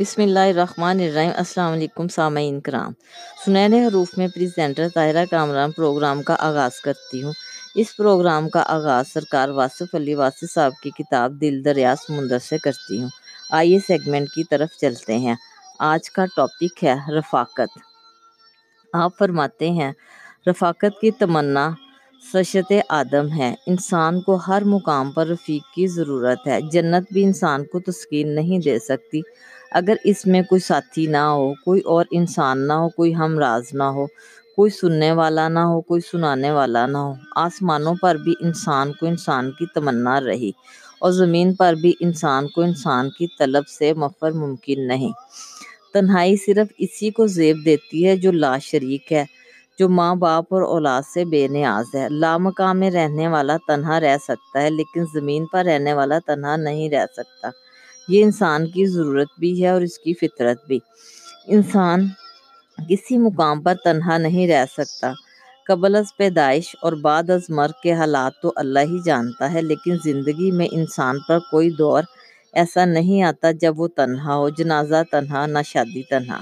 بسم اللہ الرحمن الرحیم۔ السلام علیکم سامعین کرام۔ سنہرے حروف میں پریزنٹر طاہرہ کامران پروگرام کا آغاز کرتی ہوں۔ اس پروگرام کا آغاز سرکار واصف علی واصف صاحب کی کتاب دل دریا سمندر سے کرتی ہوں۔ آئیے سیگمنٹ کی طرف چلتے ہیں۔ آج کا ٹاپک ہے رفاقت۔ آپ فرماتے ہیں، رفاقت کی تمنا سشت آدم ہے۔ انسان کو ہر مقام پر رفیق کی ضرورت ہے۔ جنت بھی انسان کو تسکین نہیں دے سکتی۔ اگر اس میں کوئی ساتھی نہ ہو، کوئی اور انسان نہ ہو، کوئی ہم راز نہ ہو، کوئی سننے والا نہ ہو، کوئی سنانے والا نہ ہو، آسمانوں پر بھی انسان کو انسان کی تمنا رہی اور زمین پر بھی انسان کو انسان کی طلب سے مفر ممکن نہیں۔ تنہائی صرف اسی کو زیب دیتی ہے جو لا شریک ہے، جو ماں باپ اور اولاد سے بے نیاز ہے۔ لامکان میں رہنے والا تنہا رہ سکتا ہے، لیکن زمین پر رہنے والا تنہا نہیں رہ سکتا۔ یہ انسان کی ضرورت بھی ہے اور اس کی فطرت بھی۔ انسان کسی مقام پر تنہا نہیں رہ سکتا۔ قبل از پیدائش اور بعد از مرگ کے حالات تو اللہ ہی جانتا ہے، لیکن زندگی میں انسان پر کوئی دور ایسا نہیں آتا جب وہ تنہا ہو، جنازہ تنہا، نہ شادی تنہا۔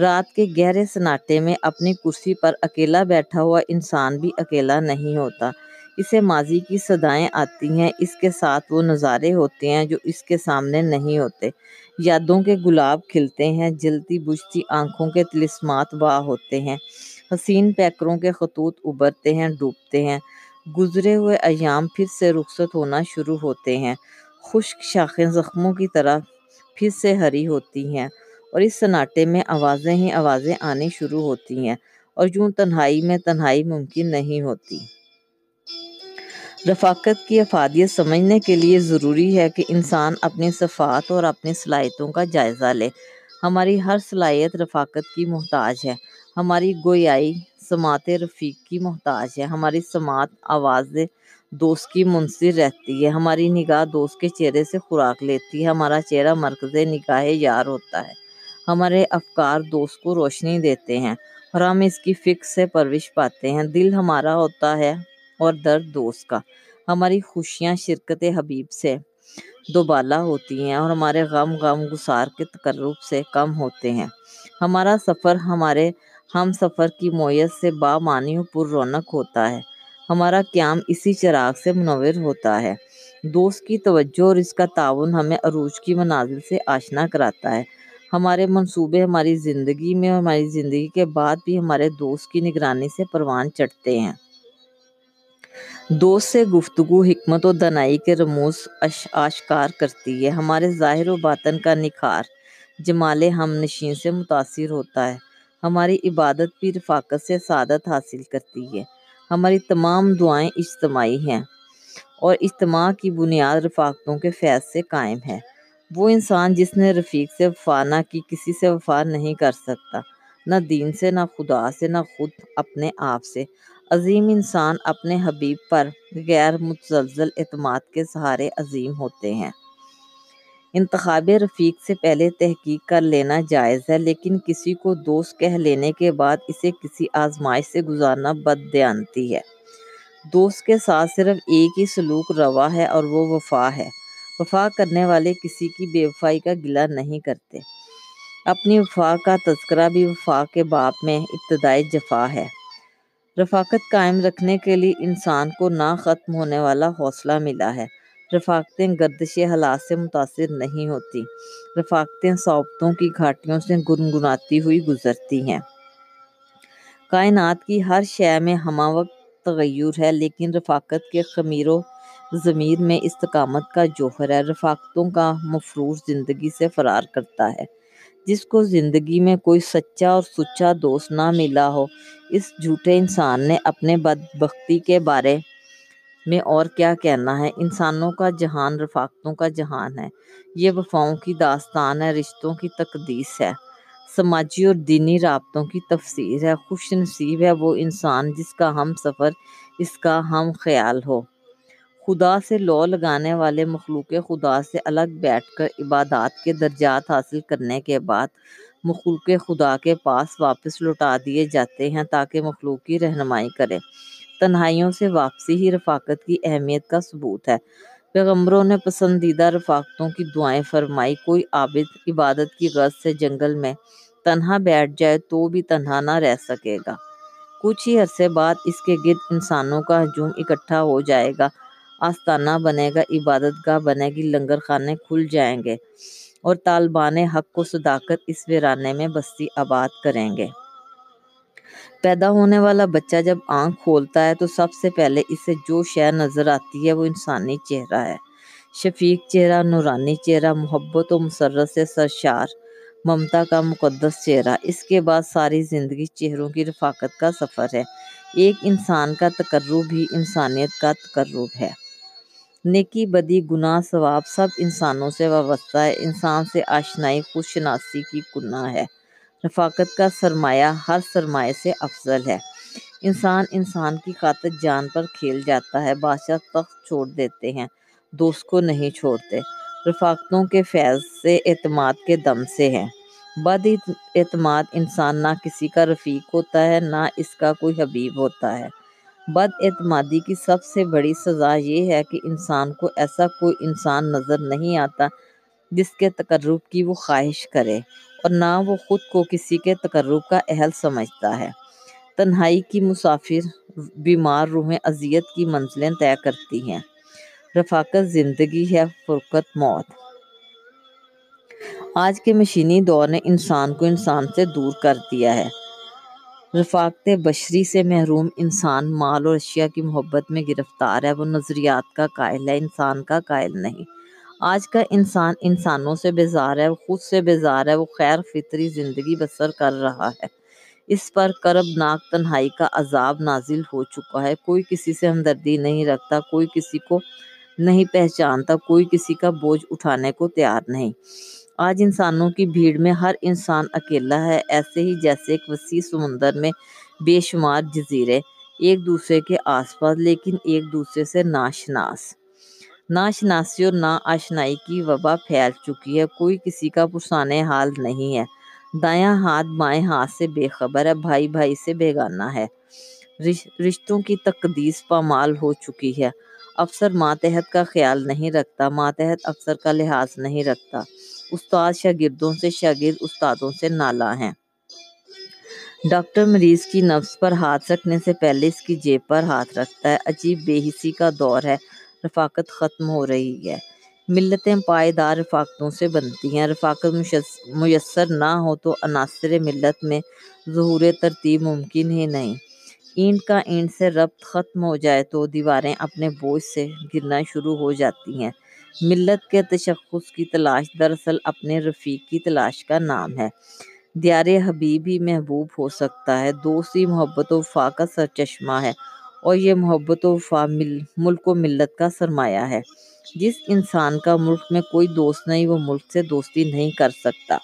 رات کے گہرے سناٹے میں اپنی کرسی پر اکیلا بیٹھا ہوا انسان بھی اکیلا نہیں ہوتا۔ اسے ماضی کی صدائیں آتی ہیں، اس کے ساتھ وہ نظارے ہوتے ہیں جو اس کے سامنے نہیں ہوتے۔ یادوں کے گلاب کھلتے ہیں، جلتی بجھتی آنکھوں کے تلسمات واہ ہوتے ہیں۔ حسین پیکروں کے خطوط ابھرتے ہیں، ڈوبتے ہیں۔ گزرے ہوئے ایام پھر سے رخصت ہونا شروع ہوتے ہیں۔ خشک شاخیں زخموں کی طرح پھر سے ہری ہوتی ہیں اور اس سناٹے میں آوازیں ہی آوازیں آنی شروع ہوتی ہیں اور یوں تنہائی میں تنہائی ممکن نہیں ہوتی۔ رفاقت کی افادیت سمجھنے کے لیے ضروری ہے کہ انسان اپنی صفات اور اپنی صلاحیتوں کا جائزہ لے۔ ہماری ہر صلاحیت رفاقت کی محتاج ہے۔ ہماری گویائی سماعت رفیق کی محتاج ہے۔ ہماری سماعت آواز دوست کی منصر رہتی ہے۔ ہماری نگاہ دوست کے چہرے سے خوراک لیتی ہے۔ ہمارا چہرہ مرکز نگاہ یار ہوتا ہے۔ ہمارے افکار دوست کو روشنی دیتے ہیں اور ہم اس کی فکر سے پرورش پاتے ہیں۔ دل ہمارا ہوتا ہے اور درد دوست کا۔ ہماری خوشیاں شرکت حبیب سے دوبالا ہوتی ہیں اور ہمارے غم غم گسار کے تقرب سے کم ہوتے ہیں۔ ہمارا سفر ہمارے ہم سفر کی مویت سے بامانی و پر رونق ہوتا ہے۔ ہمارا قیام اسی چراغ سے منور ہوتا ہے۔ دوست کی توجہ اور اس کا تعاون ہمیں عروج کی منازل سے آشنا کراتا ہے۔ ہمارے منصوبے ہماری زندگی میں اور ہماری زندگی کے بعد بھی ہمارے دوست کی نگرانی سے پروان چڑھتے ہیں۔ دوست سے گفتگو، حکمت و دانائی کے رموز آشکار کرتی ہے۔ ہمارے ظاہر و باطن کا نکھار، جمال ہم نشین سے متاثر ہوتا ہے۔ ہماری عبادت بھی رفاقت سے سعادت حاصل کرتی ہے۔ ہماری تمام دعائیں اجتماعی ہیں اور اجتماع کی بنیاد رفاقتوں کے فیض سے قائم ہے۔ وہ انسان جس نے رفیق سے وفا نہ کی، کسی سے وفا نہیں کر سکتا۔ نہ دین سے، نہ خدا سے، نہ خود اپنے آپ سے۔ عظیم انسان اپنے حبیب پر غیر متزلزل اعتماد کے سہارے عظیم ہوتے ہیں۔ انتخاب رفیق سے پہلے تحقیق کر لینا جائز ہے، لیکن کسی کو دوست کہہ لینے کے بعد اسے کسی آزمائش سے گزارنا بددیانتی ہے۔ دوست کے ساتھ صرف ایک ہی سلوک روا ہے اور وہ وفا ہے۔ وفا کرنے والے کسی کی بے وفائی کا گلہ نہیں کرتے۔ اپنی وفا کا تذکرہ بھی وفا کے باب میں ابتدائی جفا ہے۔ رفاقت قائم رکھنے کے لیے انسان کو نہ ختم ہونے والا حوصلہ ملا ہے۔ رفاقتیں گردش حالات سے متاثر نہیں ہوتی۔ رفاقتیں صحبتوں کی گھاٹیوں سے گنگناتی ہوئی گزرتی ہیں۔ کائنات کی ہر شے میں ہمہ وقت تغیر ہے، لیکن رفاقت کے خمیر و ضمیر میں استقامت کا جوہر ہے۔ رفاقتوں کا مفروض زندگی سے فرار کرتا ہے۔ جس کو زندگی میں کوئی سچا اور سچا دوست نہ ملا ہو، اس جھوٹے انسان نے اپنے بدبختی کے بارے میں اور کیا کہنا ہے؟ انسانوں کا جہان رفاقتوں کا جہان ہے۔ یہ وفاؤں کی داستان ہے، رشتوں کی تقدیس ہے۔ سماجی اور دینی رابطوں کی تفسیر ہے۔ خوش نصیب ہے وہ انسان جس کا ہم سفر، اس کا ہم خیال ہو۔ خدا سے لو لگانے والے مخلوق خدا سے الگ بیٹھ کر عبادات کے درجات حاصل کرنے کے بعد مخلوق خدا کے پاس واپس لوٹا دیے جاتے ہیں تاکہ مخلوق کی رہنمائی کرے۔ تنہائیوں سے واپسی ہی رفاقت کی اہمیت کا ثبوت ہے۔ پیغمبروں نے پسندیدہ رفاقتوں کی دعائیں فرمائی، کوئی عابد عبادت کی غرض سے جنگل میں تنہا بیٹھ جائے تو بھی تنہا نہ رہ سکے گا۔ کچھ ہی عرصے بعد اس کے گرد انسانوں کا ہجوم اکٹھا ہو جائے گا۔ آستانہ بنے گا، عبادت گاہ بنے گی، لنگر خانے کھل جائیں گے اور طالبان حق کو سدا کر اس ویرانے میں بستی آباد کریں گے۔ پیدا ہونے والا بچہ جب آنکھ کھولتا ہے تو سب سے پہلے اسے جو شے نظر آتی ہے وہ انسانی چہرہ ہے۔ شفیق چہرہ، نورانی چہرہ، محبت و مسرت سے سرشار، ممتا کا مقدس چہرہ۔ اس کے بعد ساری زندگی چہروں کی رفاقت کا سفر ہے۔ ایک انسان کا تقرب ہی انسانیت کا تقرب ہے۔ نیکی، بدی، گناہ، ثواب سب انسانوں سے وابستہ ہے۔ انسان سے آشنائی خود شناسی کی کناں ہے۔ رفاقت کا سرمایہ ہر سرمایہ سے افضل ہے۔ انسان انسان کی خاطر جان پر کھیل جاتا ہے، بادشاہ تخت چھوڑ دیتے ہیں، دوست کو نہیں چھوڑتے۔ رفاقتوں کے فیض سے اعتماد کے دم سے ہے بد اعتماد انسان نہ کسی کا رفیق ہوتا ہے، نہ اس کا کوئی حبیب ہوتا ہے۔ بد اعتمادی کی سب سے بڑی سزا یہ ہے کہ انسان کو ایسا کوئی انسان نظر نہیں آتا جس کے تقرب کی وہ خواہش کرے اور نہ وہ خود کو کسی کے تقرب کا اہل سمجھتا ہے۔ تنہائی کی مسافر بیمار روحیں اذیت کی منزلیں طے کرتی ہیں۔ رفاقت زندگی ہے، فرقت موت۔ آج کے مشینی دور نے انسان کو انسان سے دور کر دیا ہے۔ رفاقت بشری سے محروم انسان مال اور اشیاء کی محبت میں گرفتار ہے، وہ نظریات کا قائل ہے، انسان کا قائل نہیں۔ آج کا انسان انسانوں سے بیزار ہے، وہ خود سے بیزار ہے، وہ خیر فطری زندگی بسر کر رہا ہے۔ اس پر کرب ناک تنہائی کا عذاب نازل ہو چکا ہے۔ کوئی کسی سے ہمدردی نہیں رکھتا، کوئی کسی کو نہیں پہچانتا، کوئی کسی کا بوجھ اٹھانے کو تیار نہیں۔ آج انسانوں کی بھیڑ میں ہر انسان اکیلا ہے، ایسے ہی جیسے ایک وسیع سمندر میں بے شمار جزیرے ایک دوسرے کے آس پاس، لیکن ایک دوسرے سے ناشناس ناشناسی اور نا آشنائی کی وبا پھیل چکی ہے، کوئی کسی کا پرسانے حال نہیں ہے۔ دایاں ہاتھ بائیں ہاتھ سے بے خبر ہے، بھائی بھائی سے بیگانہ ہے۔ رشتوں کی تقدیس پامال ہو چکی ہے۔ افسر ماتحت کا خیال نہیں رکھتا، ماتحت افسر کا لحاظ نہیں رکھتا۔ استاد شاگردوں سے شاگرد استادوں سے نالاں ہیں۔ ڈاکٹر مریض کی نفس پر ہاتھ رکھنے سے پہلے اس کی جیب پر ہاتھ رکھتا ہے۔ عجیب بے حسی کا دور ہے۔ رفاقت ختم ہو رہی ہے۔ ملتیں پائیدار رفاقتوں سے بنتی ہیں۔ رفاقت میسر نہ ہو تو عناصر ملت میں ظہور ترتیب ممکن ہی نہیں۔ اینٹ کا اینٹ سے ربط ختم ہو جائے تو دیواریں اپنے بوجھ سے گرنا شروع ہو جاتی ہیں۔ ملت کے تشخص کی تلاش دراصل اپنے رفیق کی تلاش کا نام ہے۔ دیار حبیب ہی محبوب ہو سکتا ہے۔ دوستی، محبت و وفا کا سرچشمہ ہے اور یہ محبت و وفا ملک و ملت کا سرمایہ ہے۔ جس انسان کا ملک میں کوئی دوست نہیں، وہ ملک سے دوستی نہیں کر سکتا۔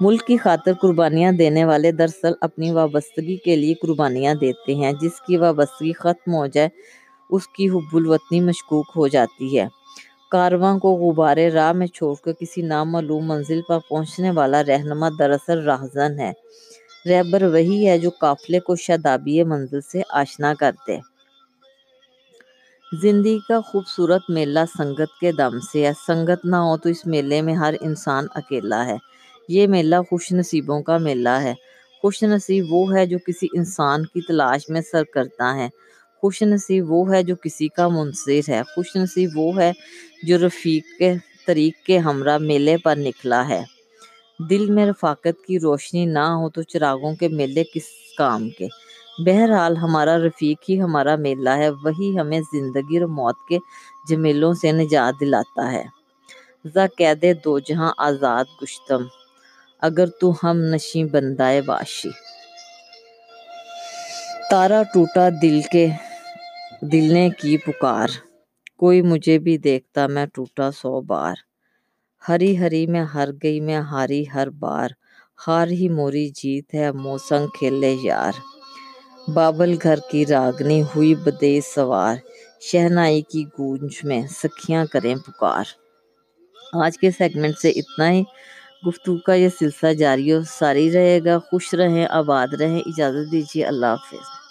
ملک کی خاطر قربانیاں دینے والے دراصل اپنی وابستگی کے لیے قربانیاں دیتے ہیں۔ جس کی وابستگی ختم ہو جائے، اس کی حب الوطنی مشکوک ہو جاتی ہے۔ کارواں کو غبار راہ میں چھوڑ کر کسی نامعلوم منزل پر پہنچنے والا رہنما دراصل راہزن ہے۔ رہبر وہی ہے جو قافلے کو شادابی منزل سے آشنا کر دے زندگی کا خوبصورت میلہ سنگت کے دم سے ہے۔ سنگت نہ ہو تو اس میلے میں ہر انسان اکیلا ہے۔ یہ میلہ خوش نصیبوں کا میلہ ہے۔ خوش نصیب وہ ہے جو کسی انسان کی تلاش میں سر کرتا ہے۔ خوش نصیب وہ ہے جو کسی کا منصر ہے۔ خوش نصیب وہ ہے جو رفیق کے طریق کے ہمراہ میلے پر نکلا ہے۔ دل میں رفاقت کی روشنی نہ ہو تو چراغوں کے میلے کس کام کے؟ بہرحال ہمارا رفیق ہی ہمارا میلہ ہے، وہی ہمیں زندگی اور موت کے جمیلوں سے نجات دلاتا ہے۔ ز قید دو جہاں آزاد گشتم، اگر تو ہم نشیں بندہ واشی۔ تارا ٹوٹا دل کے دل نے کی پکار۔ کوئی مجھے بھی دیکھتا میں ٹوٹا سو بار۔ ہری ہری میں ہر گئی میں ہاری ہر بار۔ ہار ہی موری جیت ہے موسنگ کھیلے یار۔ بابل گھر کی راگنی ہوئی بدیس سوار۔ شہنائی کی گونج میں سکھیاں کریں پکار۔ آج کے سیگمنٹ سے اتنا ہی۔ گفتگو کا یہ سلسلہ جاری و ساری رہے گا، خوش رہیں، آباد رہیں۔ اجازت دیجیے، اللہ حافظ۔